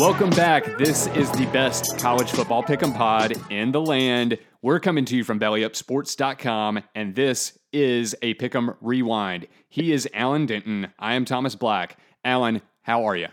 Welcome back. This is the best college football pick'em pod in the land. We're coming to you from bellyupsports.com, and this is a pick'em rewind. He is Alan Denton. I am Thomas Black. Alan, how are you?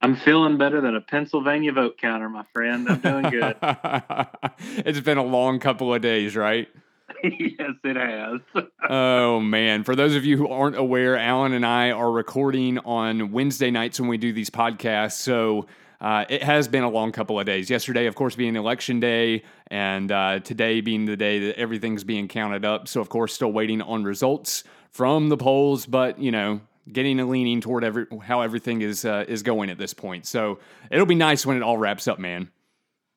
I'm feeling better than a Pennsylvania vote counter, my friend. I'm doing good. it's been a long couple of days, right? yes, it has. oh man! For those of you who aren't aware, Alan and I are recording on Wednesday nights when we do these podcasts. So uh, it has been a long couple of days. Yesterday, of course, being election day, and uh, today being the day that everything's being counted up. So of course, still waiting on results from the polls, but you know, getting a leaning toward every how everything is uh, is going at this point. So it'll be nice when it all wraps up, man.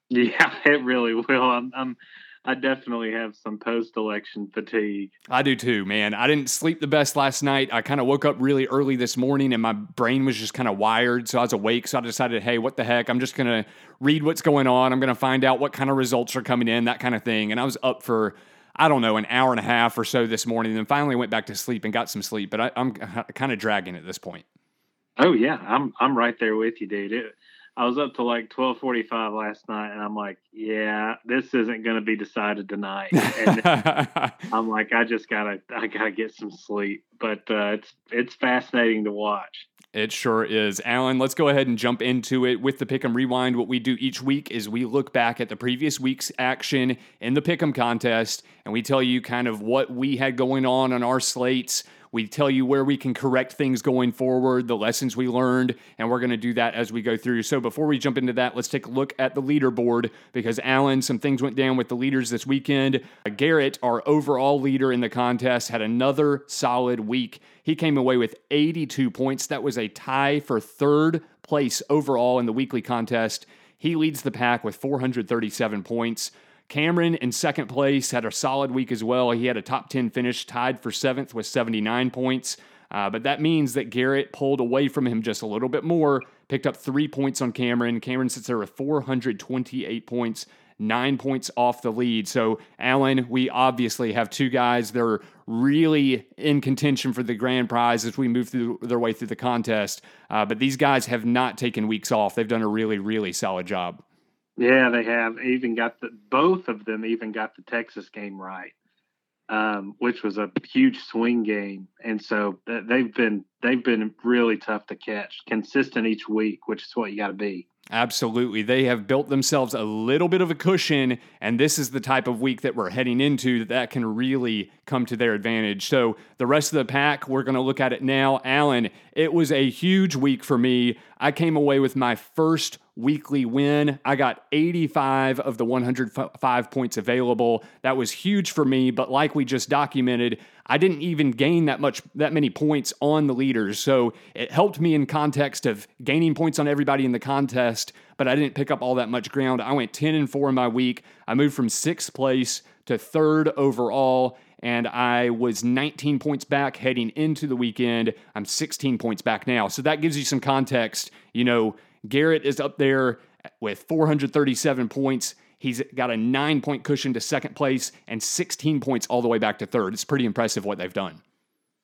Yeah, it really will. I'm, I'm I definitely have some post election fatigue. I do too, man. I didn't sleep the best last night. I kind of woke up really early this morning and my brain was just kind of wired. So I was awake. So I decided, hey, what the heck? I'm just going to read what's going on. I'm going to find out what kind of results are coming in, that kind of thing. And I was up for, I don't know, an hour and a half or so this morning. And then finally went back to sleep and got some sleep. But I, am kind of dragging at this point. Oh, yeah. I'm, I'm right there with you, dude. It, I was up to like twelve forty five last night, and I'm like, yeah, this isn't going to be decided tonight. And I'm like, I just gotta, I gotta get some sleep. But uh, it's it's fascinating to watch. It sure is. Alan, let's go ahead and jump into it with the Pick'em Rewind. What we do each week is we look back at the previous week's action in the Pick'em contest and we tell you kind of what we had going on on our slates, we tell you where we can correct things going forward, the lessons we learned, and we're going to do that as we go through. So before we jump into that, let's take a look at the leaderboard because Alan, some things went down with the leaders this weekend. Uh, Garrett, our overall leader in the contest, had another solid week. He came away with 82 points. That was a tie for third place overall in the weekly contest. He leads the pack with 437 points. Cameron in second place had a solid week as well. He had a top 10 finish, tied for seventh with 79 points. Uh, but that means that Garrett pulled away from him just a little bit more, picked up three points on Cameron. Cameron sits there with 428 points, nine points off the lead. So, Alan, we obviously have two guys that are really in contention for the grand prize as we move through their way through the contest. Uh, but these guys have not taken weeks off. They've done a really, really solid job. Yeah, they have even got the both of them even got the Texas game right, um, which was a huge swing game, and so they've been they've been really tough to catch, consistent each week, which is what you got to be. Absolutely. They have built themselves a little bit of a cushion, and this is the type of week that we're heading into that, that can really come to their advantage. So, the rest of the pack, we're going to look at it now. Alan, it was a huge week for me. I came away with my first weekly win. I got 85 of the 105 points available. That was huge for me, but like we just documented, I didn't even gain that much that many points on the leaders. So it helped me in context of gaining points on everybody in the contest, but I didn't pick up all that much ground. I went 10 and 4 in my week. I moved from 6th place to 3rd overall and I was 19 points back heading into the weekend. I'm 16 points back now. So that gives you some context. You know, Garrett is up there with 437 points. He's got a nine point cushion to second place and 16 points all the way back to third. It's pretty impressive what they've done.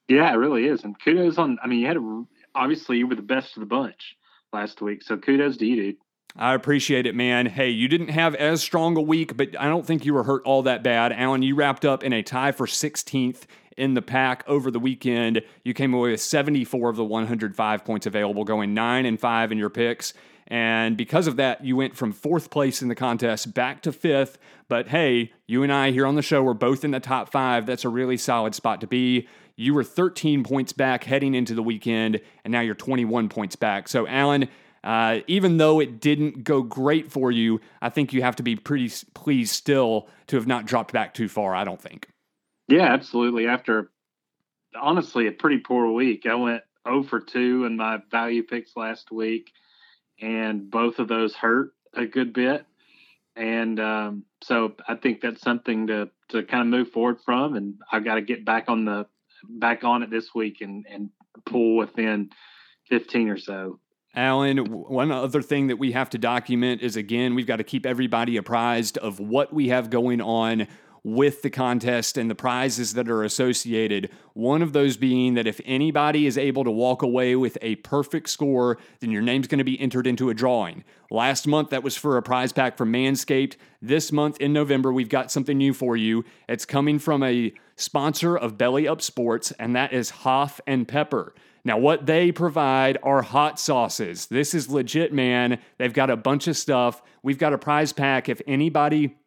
Yeah, it really is. And kudos on, I mean, you had a, obviously you were the best of the bunch last week. So kudos to you, dude. I appreciate it, man. Hey, you didn't have as strong a week, but I don't think you were hurt all that bad. Alan, you wrapped up in a tie for 16th in the pack over the weekend. You came away with 74 of the 105 points available, going 9 and 5 in your picks. And because of that, you went from fourth place in the contest back to fifth. But hey, you and I here on the show were both in the top five. That's a really solid spot to be. You were 13 points back heading into the weekend, and now you're 21 points back. So, Alan, uh, even though it didn't go great for you, I think you have to be pretty pleased still to have not dropped back too far. I don't think. Yeah, absolutely. After honestly a pretty poor week, I went 0 for 2 in my value picks last week, and both of those hurt a good bit. And um, so I think that's something to to kind of move forward from, and I got to get back on the back on it this week and and pull within 15 or so. Alan, one other thing that we have to document is again, we've got to keep everybody apprised of what we have going on with the contest and the prizes that are associated. One of those being that if anybody is able to walk away with a perfect score, then your name's going to be entered into a drawing. Last month, that was for a prize pack from Manscaped. This month in November, we've got something new for you. It's coming from a sponsor of Belly Up Sports, and that is Hoff and Pepper. Now, what they provide are hot sauces. This is legit, man. They've got a bunch of stuff. We've got a prize pack. If anybody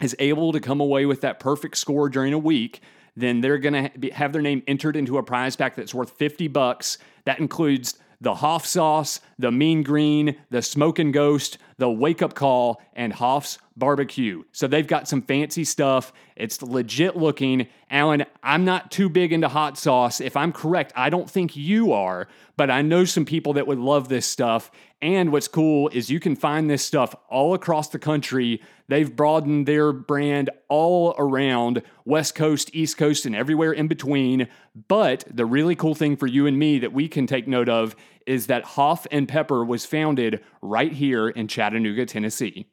is able to come away with that perfect score during a week, then they're going to have their name entered into a prize pack that's worth 50 bucks. That includes the Hoff sauce, the Mean Green, the Smoking Ghost, the Wake Up Call, and Hoff's Barbecue. So they've got some fancy stuff. It's legit looking. Alan, I'm not too big into hot sauce. If I'm correct, I don't think you are, but I know some people that would love this stuff. And what's cool is you can find this stuff all across the country. They've broadened their brand all around West Coast, East Coast, and everywhere in between. But the really cool thing for you and me that we can take note of is that Hoff and Pepper was founded right here in Chattanooga, Tennessee.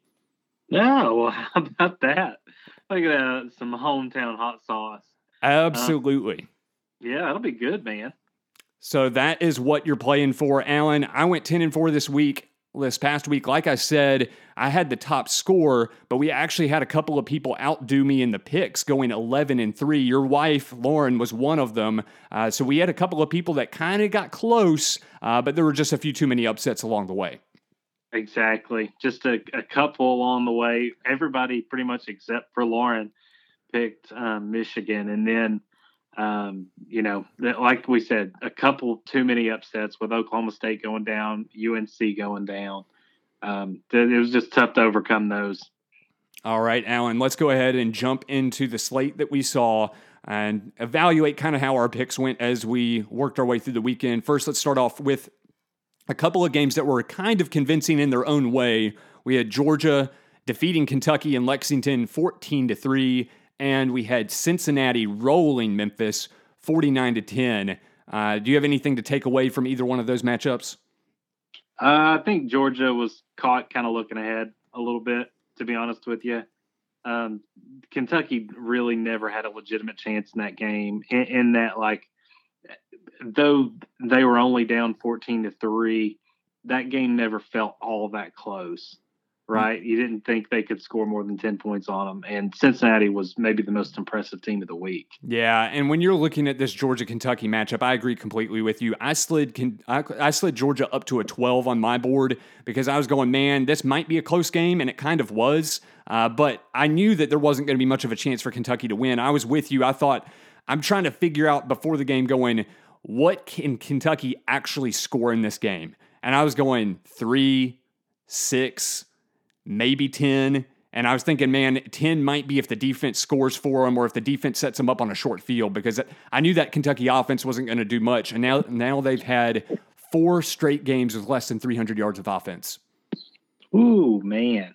Yeah, well, how about that? Look at that, some hometown hot sauce. Absolutely. Uh, yeah, that'll be good, man. So that is what you're playing for, Alan. I went 10 and 4 this week. This past week, like I said, I had the top score, but we actually had a couple of people outdo me in the picks, going 11 and 3. Your wife, Lauren, was one of them. Uh, so we had a couple of people that kind of got close, uh, but there were just a few too many upsets along the way. Exactly. Just a, a couple along the way. Everybody, pretty much except for Lauren, picked um, Michigan. And then um, you know, like we said, a couple too many upsets with Oklahoma State going down, UNC going down. Um, it was just tough to overcome those. All right, Alan, let's go ahead and jump into the slate that we saw and evaluate kind of how our picks went as we worked our way through the weekend. First, let's start off with a couple of games that were kind of convincing in their own way. We had Georgia defeating Kentucky and Lexington 14 to 3 and we had Cincinnati rolling Memphis 49 to 10. Uh, do you have anything to take away from either one of those matchups? Uh, I think Georgia was caught kind of looking ahead a little bit, to be honest with you. Um, Kentucky really never had a legitimate chance in that game. In, in, that, like, though they were only down 14 to 3, that game never felt all that close right? You didn't think they could score more than 10 points on them. And Cincinnati was maybe the most impressive team of the week. Yeah. And when you're looking at this Georgia Kentucky matchup, I agree completely with you. I slid, I, I slid Georgia up to a 12 on my board because I was going, man, this might be a close game. And it kind of was. Uh, but I knew that there wasn't going to be much of a chance for Kentucky to win. I was with you. I thought, I'm trying to figure out before the game going, what can Kentucky actually score in this game? And I was going three, six, maybe 10. And I was thinking, man, 10 might be if the defense scores for them or if the defense sets them up on a short field because I knew that Kentucky offense wasn't going to do much. And now, now they've had four straight games with less than 300 yards of offense. Ooh, man.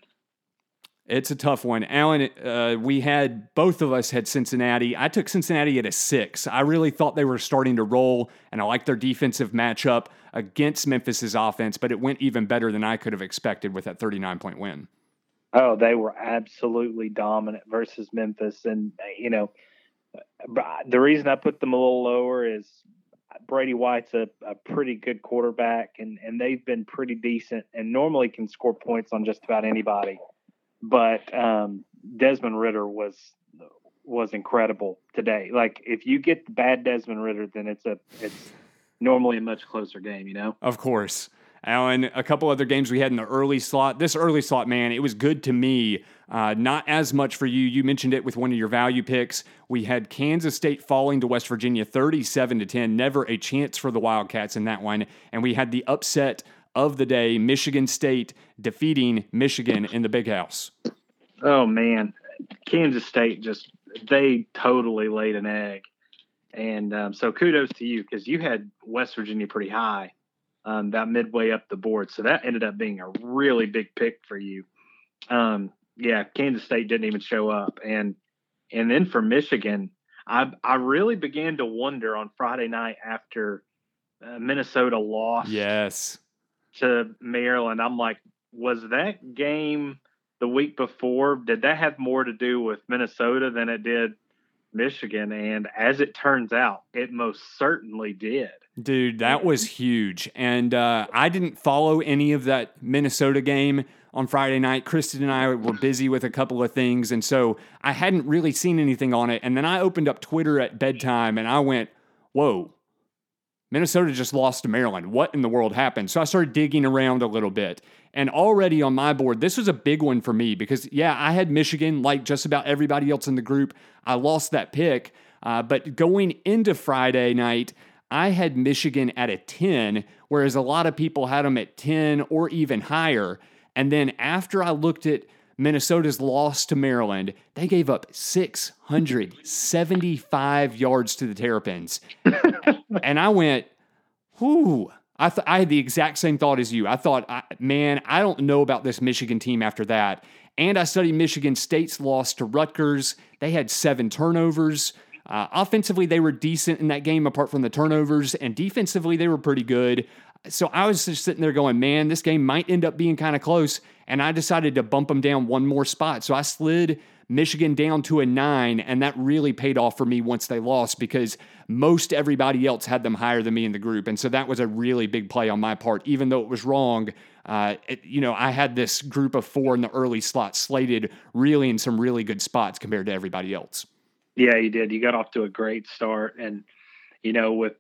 It's a tough one. Alan, uh, we had both of us had Cincinnati. I took Cincinnati at a six. I really thought they were starting to roll, and I liked their defensive matchup against Memphis's offense, but it went even better than I could have expected with that 39 point win. Oh, they were absolutely dominant versus Memphis. And, you know, the reason I put them a little lower is Brady White's a, a pretty good quarterback, and and they've been pretty decent, and normally can score points on just about anybody. But um, Desmond Ridder was was incredible today. Like if you get the bad Desmond Ridder, then it's a it's normally a much closer game. You know. Of course. Alan, a couple other games we had in the early slot. This early slot, man, it was good to me. Uh, not as much for you. You mentioned it with one of your value picks. We had Kansas State falling to West Virginia 37 to 10. Never a chance for the Wildcats in that one. And we had the upset of the day Michigan State defeating Michigan in the big house. Oh, man. Kansas State just, they totally laid an egg. And um, so kudos to you because you had West Virginia pretty high um, about midway up the board. So that ended up being a really big pick for you. Um, yeah, Kansas State didn't even show up, and and then for Michigan, I I really began to wonder on Friday night after uh, Minnesota lost. Yes. To Maryland, I'm like, was that game the week before? Did that have more to do with Minnesota than it did Michigan? And as it turns out, it most certainly did. Dude, that was huge. And uh, I didn't follow any of that Minnesota game on Friday night. Kristen and I were busy with a couple of things. And so I hadn't really seen anything on it. And then I opened up Twitter at bedtime and I went, whoa, Minnesota just lost to Maryland. What in the world happened? So I started digging around a little bit. And already on my board, this was a big one for me because, yeah, I had Michigan like just about everybody else in the group. I lost that pick. Uh, but going into Friday night, I had Michigan at a 10, whereas a lot of people had them at 10 or even higher. And then after I looked at Minnesota's loss to Maryland, they gave up 675 yards to the Terrapins. and I went, whoo. I, th- I had the exact same thought as you. I thought, I, man, I don't know about this Michigan team after that. And I studied Michigan State's loss to Rutgers. They had seven turnovers. Uh, offensively, they were decent in that game apart from the turnovers, and defensively, they were pretty good. So I was just sitting there going, man, this game might end up being kind of close. And I decided to bump them down one more spot. So I slid Michigan down to a nine, and that really paid off for me once they lost because most everybody else had them higher than me in the group. And so that was a really big play on my part, even though it was wrong. Uh, it, you know, I had this group of four in the early slot slated really in some really good spots compared to everybody else. Yeah, you did. You got off to a great start, and you know, with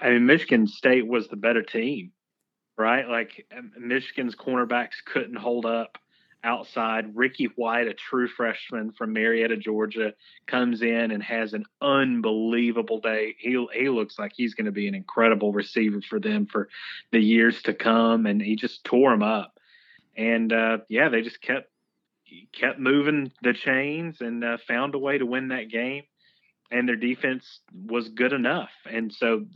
I mean, Michigan State was the better team, right? Like um, Michigan's cornerbacks couldn't hold up outside. Ricky White, a true freshman from Marietta, Georgia, comes in and has an unbelievable day. He he looks like he's going to be an incredible receiver for them for the years to come, and he just tore them up. And uh, yeah, they just kept kept moving the chains and uh, found a way to win that game. And their defense was good enough. And so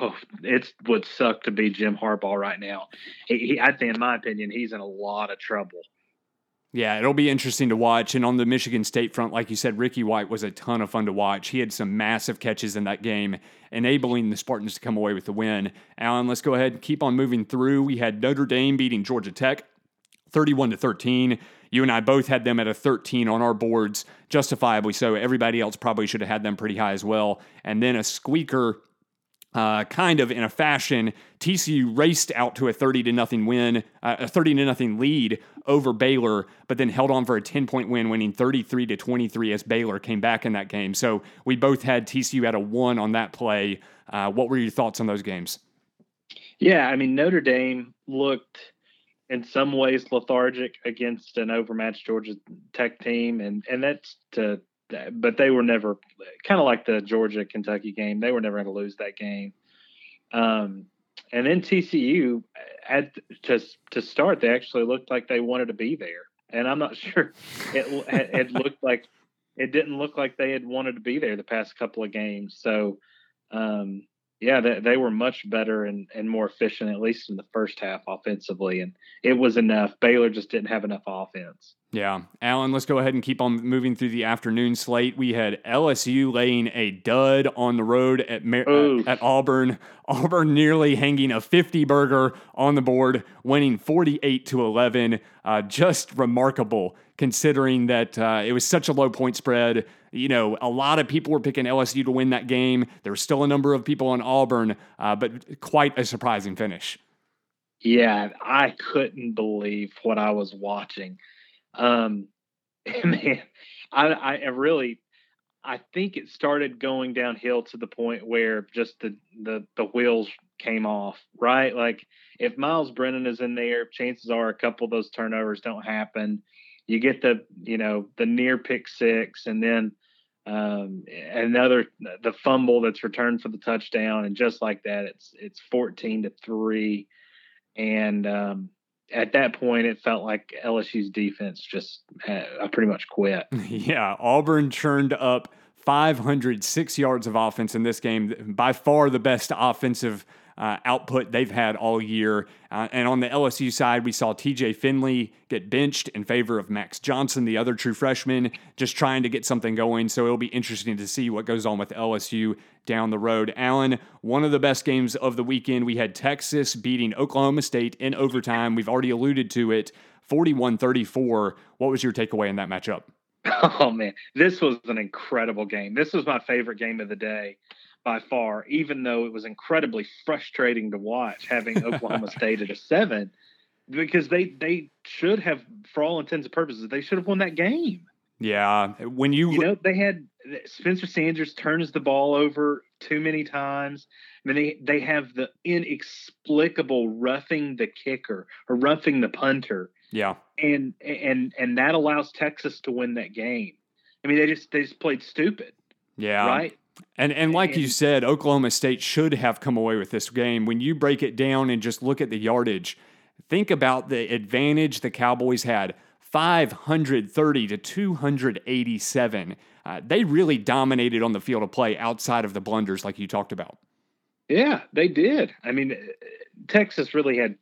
oh, it would suck to be Jim Harbaugh right now. He, he, I think, in my opinion, he's in a lot of trouble. Yeah, it'll be interesting to watch. And on the Michigan State front, like you said, Ricky White was a ton of fun to watch. He had some massive catches in that game, enabling the Spartans to come away with the win. Alan, let's go ahead and keep on moving through. We had Notre Dame beating Georgia Tech 31 to 13. You and I both had them at a 13 on our boards, justifiably so. Everybody else probably should have had them pretty high as well. And then a squeaker uh, kind of in a fashion, TCU raced out to a 30 to nothing win, uh, a 30 to nothing lead over Baylor, but then held on for a 10 point win, winning 33 to 23 as Baylor came back in that game. So we both had TCU at a one on that play. Uh, what were your thoughts on those games? Yeah, I mean Notre Dame looked in some ways lethargic against an overmatched Georgia Tech team, and and that's to. But they were never kind of like the Georgia Kentucky game. They were never going to lose that game. Um, and then TCU had to to start. They actually looked like they wanted to be there, and I'm not sure it it looked like it didn't look like they had wanted to be there the past couple of games. So um, yeah, they, they were much better and, and more efficient, at least in the first half offensively. And it was enough. Baylor just didn't have enough offense. Yeah. Alan, let's go ahead and keep on moving through the afternoon slate. We had LSU laying a dud on the road at, Mar- at, at Auburn. Auburn nearly hanging a 50 burger on the board, winning 48 to 11. Uh, just remarkable considering that uh, it was such a low point spread. You know, a lot of people were picking LSU to win that game. There were still a number of people on Auburn, uh, but quite a surprising finish. Yeah, I couldn't believe what I was watching. Um, man, I, I really, I think it started going downhill to the point where just the the the wheels came off. Right, like if Miles Brennan is in there, chances are a couple of those turnovers don't happen. You get the you know the near pick six, and then um, another the fumble that's returned for the touchdown, and just like that, it's it's fourteen to three and um, at that point, it felt like LSU's defense just had, I pretty much quit. Yeah, Auburn churned up 506 yards of offense in this game. By far the best offensive uh, output they've had all year. Uh, and on the LSU side, we saw TJ Finley get benched in favor of Max Johnson, the other true freshman, just trying to get something going. So it'll be interesting to see what goes on with LSU down the road. Alan, one of the best games of the weekend. We had Texas beating Oklahoma State in overtime. We've already alluded to it 41 34. What was your takeaway in that matchup? Oh, man. This was an incredible game. This was my favorite game of the day by far, even though it was incredibly frustrating to watch having Oklahoma State at a seven, because they they should have, for all intents and purposes, they should have won that game. Yeah, when you you know they had Spencer Sanders turns the ball over too many times. I mean they they have the inexplicable roughing the kicker or roughing the punter. Yeah, and and and that allows Texas to win that game. I mean they just they just played stupid. Yeah, right. And and like you said, Oklahoma State should have come away with this game. When you break it down and just look at the yardage, think about the advantage the Cowboys had. 530 to 287. Uh, they really dominated on the field of play outside of the blunders, like you talked about. Yeah, they did. I mean, Texas really had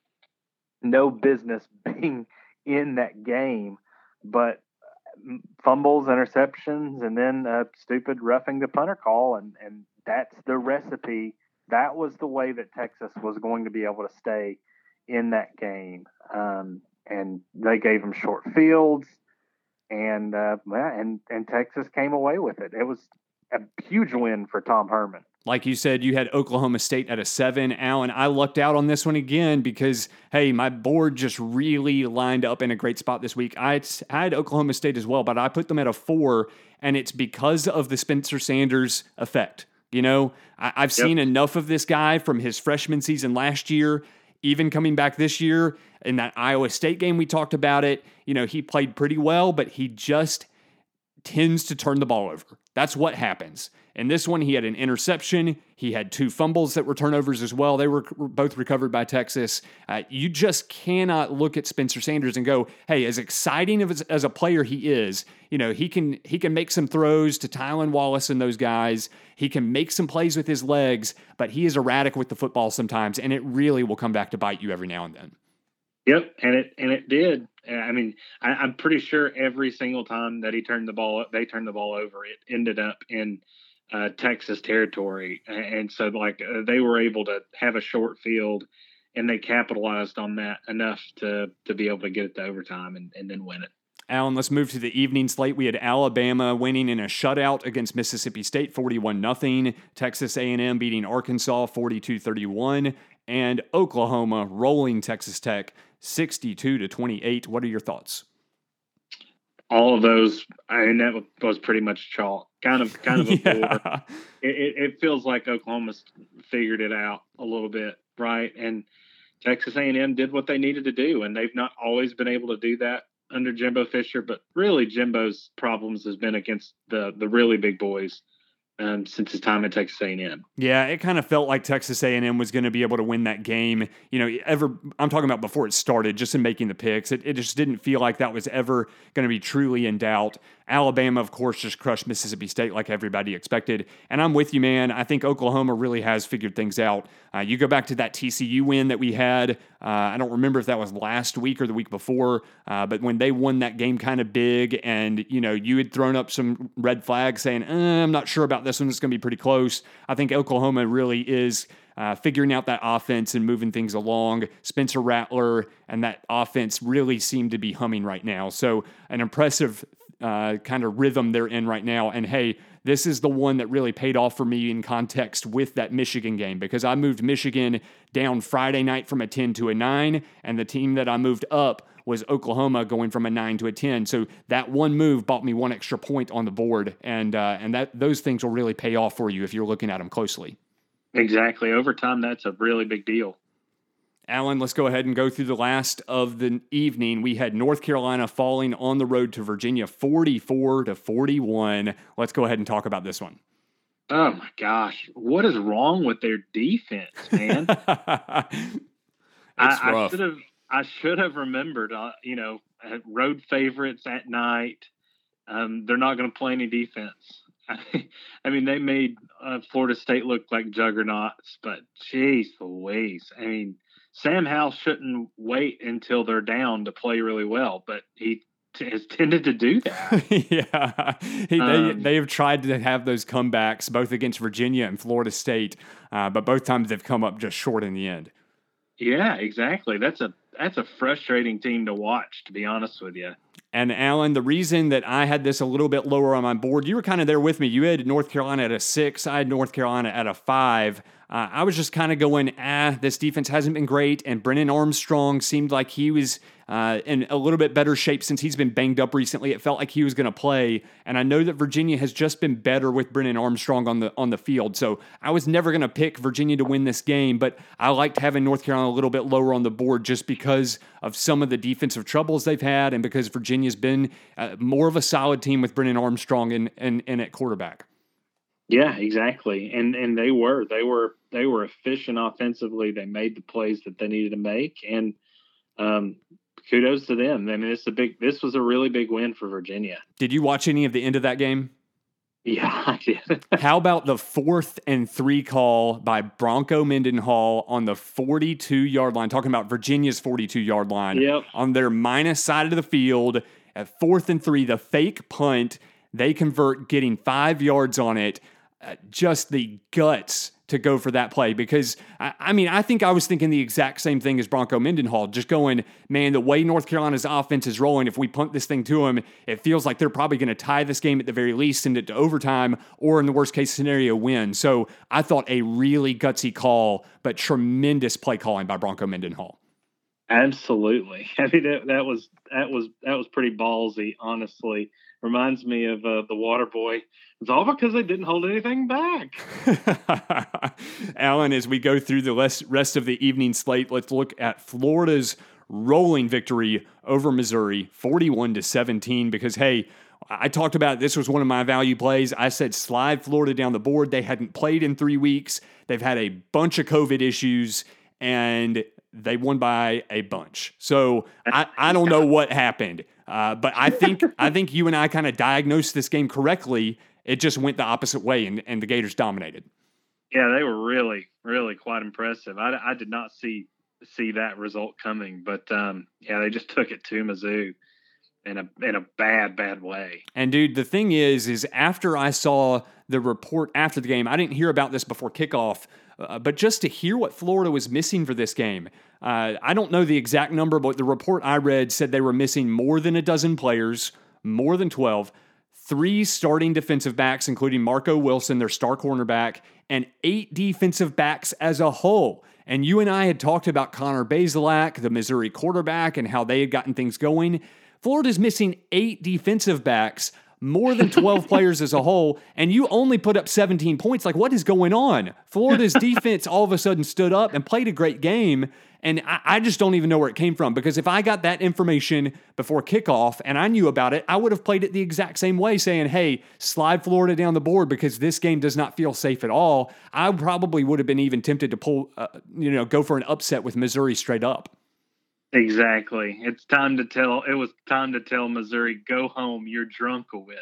no business being in that game, but fumbles, interceptions, and then a stupid roughing the punter call, and and that's the recipe. That was the way that Texas was going to be able to stay in that game. Um, and they gave them short fields, and uh, and and Texas came away with it. It was a huge win for Tom Herman. Like you said, you had Oklahoma State at a seven. Alan, I lucked out on this one again because, hey, my board just really lined up in a great spot this week. I had Oklahoma State as well, but I put them at a four, and it's because of the Spencer Sanders effect. You know, I, have yep. seen enough of this guy from his freshman season last year, even coming back this year. In that Iowa State game, we talked about it. You know, he played pretty well, but he just tends to turn the ball over. That's what happens. In this one, he had an interception. He had two fumbles that were turnovers as well. They were both recovered by Texas. Uh, you just cannot look at Spencer Sanders and go, "Hey, as exciting as, as a player he is, you know, he can he can make some throws to Tylan Wallace and those guys. He can make some plays with his legs, but he is erratic with the football sometimes, and it really will come back to bite you every now and then." Yep, and it and it did. I mean, I, am pretty sure every single time that he turned the ball, they turned the ball over. It ended up in uh, Texas territory, and so like uh, they were able to have a short field, and they capitalized on that enough to to be able to get it to overtime and, and then win it. Alan, let's move to the evening slate. We had Alabama winning in a shutout against Mississippi State 41 0, Texas A&M beating Arkansas 42-31, and Oklahoma rolling Texas Tech 62 to 28. What are your thoughts? All of those, I mean, that was pretty much chalk. Kind of, kind of a yeah. it, it, feels like Oklahoma's figured it out a little bit, right? And Texas A&M did what they needed to do, and they've not always been able to do that under Jimbo Fisher. But really, Jimbo's problems has been against the the really big boys um, since his time at Texas A&M. Yeah, it kind of felt like Texas A&M was going to be able to win that game. You know, ever I'm talking about before it started, just in making the picks. It, it just didn't feel like that was ever going to be truly in doubt. Alabama, of course, just crushed Mississippi State like everybody expected. And I'm with you, man. I think Oklahoma really has figured things out. Uh, you go back to that TCU win that we had. Uh, I don't remember if that was last week or the week before, uh, but when they won that game kind of big, and you know you had thrown up some red flags saying, eh, "I'm not sure about this one. It's going to be pretty close." I think Oklahoma really is uh, figuring out that offense and moving things along. Spencer Rattler and that offense really seem to be humming right now. So, an impressive uh, kind of rhythm they're in right now. And hey, this is the one that really paid off for me in context with that Michigan game because I moved Michigan down Friday night from a 10 to a 9, and the team that I moved up was Oklahoma going from a 9 to a 10. So that one move bought me one extra point on the board, and, uh, and that those things will really pay off for you if you're looking at them closely. Exactly. Over time, that's a really big deal. Alan, let's go ahead and go through the last of the evening. We had North Carolina falling on the road to Virginia 44 to 41. Let's go ahead and talk about this one. Oh my gosh. What is wrong with their defense, man? I, I should have I should have remembered uh, you know, road favorites at night. Um, they're not going to play any defense. I mean, they made uh, Florida State look like juggernauts, but jeez Louise. I mean, Sam Howell shouldn't wait until they're down to play really well, but he t- has tended to do that. yeah, he, um, they, they have tried to have those comebacks both against Virginia and Florida State, uh, but both times they've come up just short in the end. Yeah, exactly. That's a that's a frustrating team to watch, to be honest with you. And Alan, the reason that I had this a little bit lower on my board, you were kind of there with me. You had North Carolina at a six, I had North Carolina at a five. Uh, I was just kind of going, ah, this defense hasn't been great. And Brennan Armstrong seemed like he was uh, in a little bit better shape since he's been banged up recently. It felt like he was going to play. And I know that Virginia has just been better with Brennan Armstrong on the on the field. So I was never going to pick Virginia to win this game, but I liked having North Carolina a little bit lower on the board just because of some of the defensive troubles they've had and because Virginia's been uh, more of a solid team with Brennan Armstrong and and, and at quarterback. Yeah, exactly. And and they were they were they were efficient offensively. They made the plays that they needed to make, and um, kudos to them. I mean, it's a big. This was a really big win for Virginia. Did you watch any of the end of that game? Yeah, I did. How about the fourth and three call by Bronco Mendenhall on the 42 yard line? Talking about Virginia's 42 yard line yep. on their minus side of the field at fourth and three, the fake punt. They convert, getting five yards on it. Uh, just the guts to go for that play because I, I, mean I think I was thinking the exact same thing as Bronco Mendenhall, just going, man, the way North Carolina's offense is rolling, if we punt this thing to them, it feels like they're probably going to tie this game at the very least, send it to overtime, or in the worst case scenario, win. So I thought a really gutsy call, but tremendous play calling by Bronco Mendenhall. Absolutely, I mean that, that was that was that was pretty ballsy, honestly reminds me of uh, the Water Boy. It's all because they didn't hold anything back. Alan, as we go through the rest of the evening slate, let's look at Florida's rolling victory over Missouri, 41 to 17. Because hey, I talked about this was one of my value plays. I said slide Florida down the board. They hadn't played in three weeks. They've had a bunch of COVID issues, and they won by a bunch. So I, I don't know what happened. Uh, but I think I think you and I kind of diagnosed this game correctly. It just went the opposite way, and, and the Gators dominated. Yeah, they were really, really quite impressive. I, I did not see see that result coming, but um, yeah, they just took it to Mizzou in a in a bad, bad way. And dude, the thing is, is after I saw the report after the game, I didn't hear about this before kickoff, uh, but just to hear what Florida was missing for this game, uh, I don't know the exact number, but the report I read said they were missing more than a dozen players, more than 12, three starting defensive backs, including Marco Wilson, their star cornerback, and eight defensive backs as a whole. And you and I had talked about Connor Bazelak, the Missouri quarterback, and how they had gotten things going. Florida's missing eight defensive backs more than 12 players as a whole, and you only put up 17 points. Like, what is going on? Florida's defense all of a sudden stood up and played a great game. And I, I, just don't even know where it came from because if I got that information before kickoff and I knew about it, I would have played it the exact same way, saying, hey, slide Florida down the board because this game does not feel safe at all. I probably would have been even tempted to pull, uh, you know, go for an upset with Missouri straight up. Exactly. It's time to tell. It was time to tell Missouri, go home. You're drunkowitz.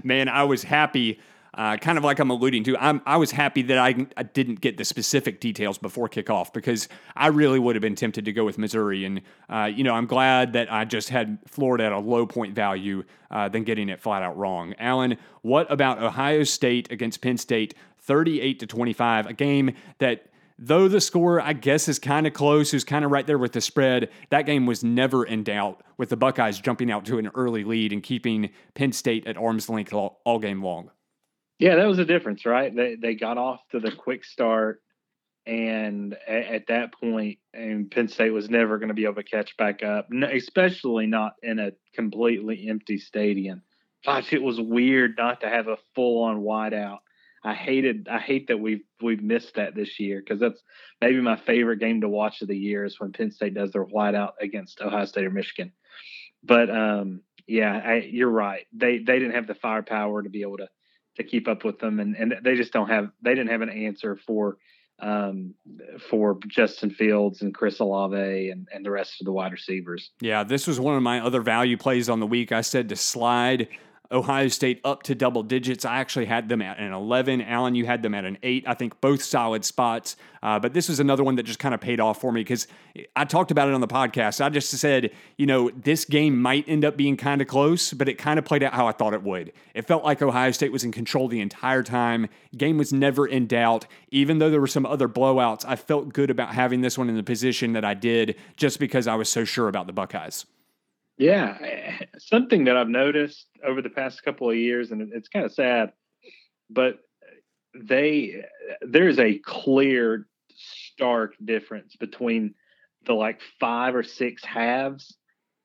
Man, I was happy. Uh, kind of like I'm alluding to, I'm, I was happy that I, I, didn't get the specific details before kickoff because I really would have been tempted to go with Missouri. And, uh, you know, I'm glad that I just had Florida at a low point value uh, than getting it flat out wrong. Alan, what about Ohio State against Penn State? 38 to 25. A game that though the score I guess is kind of close, is kind of right there with the spread, that game was never in doubt with the Buckeyes jumping out to an early lead and keeping Penn State at arm's length all, all game long. Yeah, that was the difference, right? They they got off to the quick start and at, at that point, and Penn State was never going to be able to catch back up, especially not in a completely empty stadium. Gosh, it was weird not to have a full on whiteout. I hated I hate that we've we've missed that this year because that's maybe my favorite game to watch of the year is when Penn State does their whiteout against Ohio State or Michigan. But um, yeah, I, you're right. They they didn't have the firepower to be able to to keep up with them, and and they just don't have they didn't have an answer for um, for Justin Fields and Chris Olave and, and the rest of the wide receivers. Yeah, this was one of my other value plays on the week. I said to slide Ohio State up to double digits. I actually had them at an 11. Alan, you had them at an 8. I think both solid spots. Uh, but this was another one that just kind of paid off for me because I talked about it on the podcast. I just said, you know, this game might end up being kind of close, but it kind of played out how I thought it would. It felt like Ohio State was in control the entire time. Game was never in doubt. Even though there were some other blowouts, I felt good about having this one in the position that I did just because I was so sure about the Buckeyes. Yeah, eh, something that I've noticed over the past couple of years, and it's kind of sad, but they there's a clear, stark difference between the like five or six haves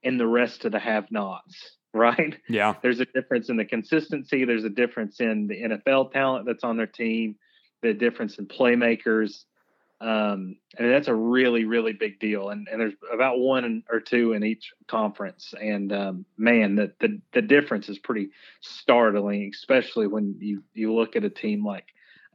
and the rest of the have-nots. Right? Yeah. There's a difference in the consistency. There's a difference in the NFL talent that's on their team. The difference in playmakers. Um, and that's a really, really big deal. And, and there's about one or two in each conference. And um, man, the, the the difference is pretty startling, especially when you you look at a team like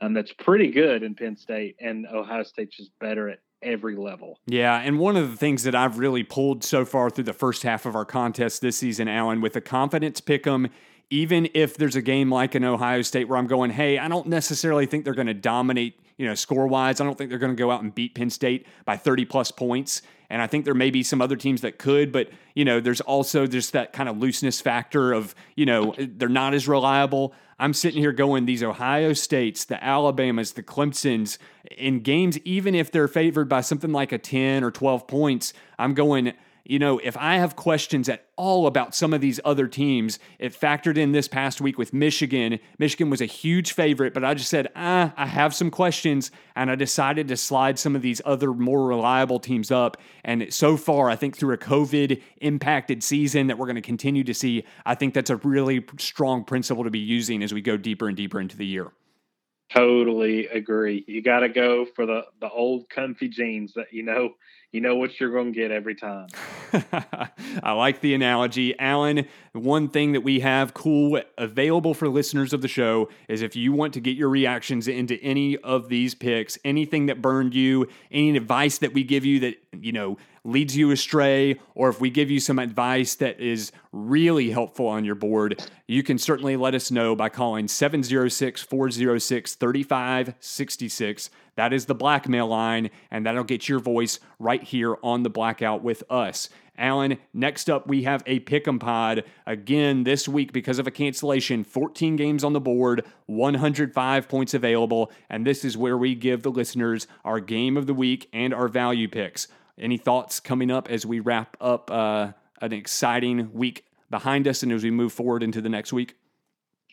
um, that's pretty good in Penn State, and Ohio State's just better at every level. Yeah, and one of the things that I've really pulled so far through the first half of our contest this season, Alan, with the confidence pick 'em even if there's a game like an Ohio State where I'm going, hey, I don't necessarily think they're going to dominate, you know, score wise. I don't think they're going to go out and beat Penn State by 30 plus points. And I think there may be some other teams that could, but, you know, there's also just that kind of looseness factor of, you know, they're not as reliable. I'm sitting here going, these Ohio States, the Alabamas, the Clemsons, in games, even if they're favored by something like a 10 or 12 points, I'm going, you know, if I have questions at all about some of these other teams, it factored in this past week with Michigan. Michigan was a huge favorite, but I just said, ah, I have some questions, and I decided to slide some of these other more reliable teams up. And so far, I think through a COVID impacted season that we're going to continue to see, I think that's a really strong principle to be using as we go deeper and deeper into the year. Totally agree. You got to go for the the old comfy jeans that you know you know what you're going to get every time. I like the analogy. Alan, one thing that we have cool available for listeners of the show is if you want to get your reactions into any of these picks, anything that burned you, any advice that we give you that, you know, leads you astray, or if we give you some advice that is really helpful on your board, you can certainly let us know by calling 706 406 3566. That is the blackmail line, and that'll get your voice right here on the blackout with us. Alan, next up, we have a pick'em pod. Again, this week, because of a cancellation, 14 games on the board, 105 points available, and this is where we give the listeners our game of the week and our value picks. Any thoughts coming up as we wrap up uh, an exciting week behind us and as we move forward into the next week?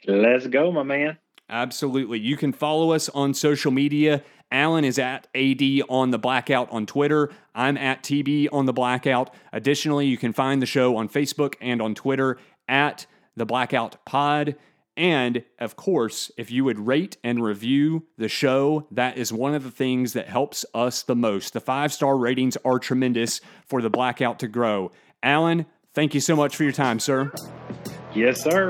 Let's go, my man. Absolutely. You can follow us on social media Alan is at AD on the Blackout on Twitter. I'm at TB on the Blackout. Additionally, you can find the show on Facebook and on Twitter at the Blackout Pod. And of course, if you would rate and review the show, that is one of the things that helps us the most. The five star ratings are tremendous for the Blackout to grow. Alan, thank you so much for your time, sir. Yes, sir.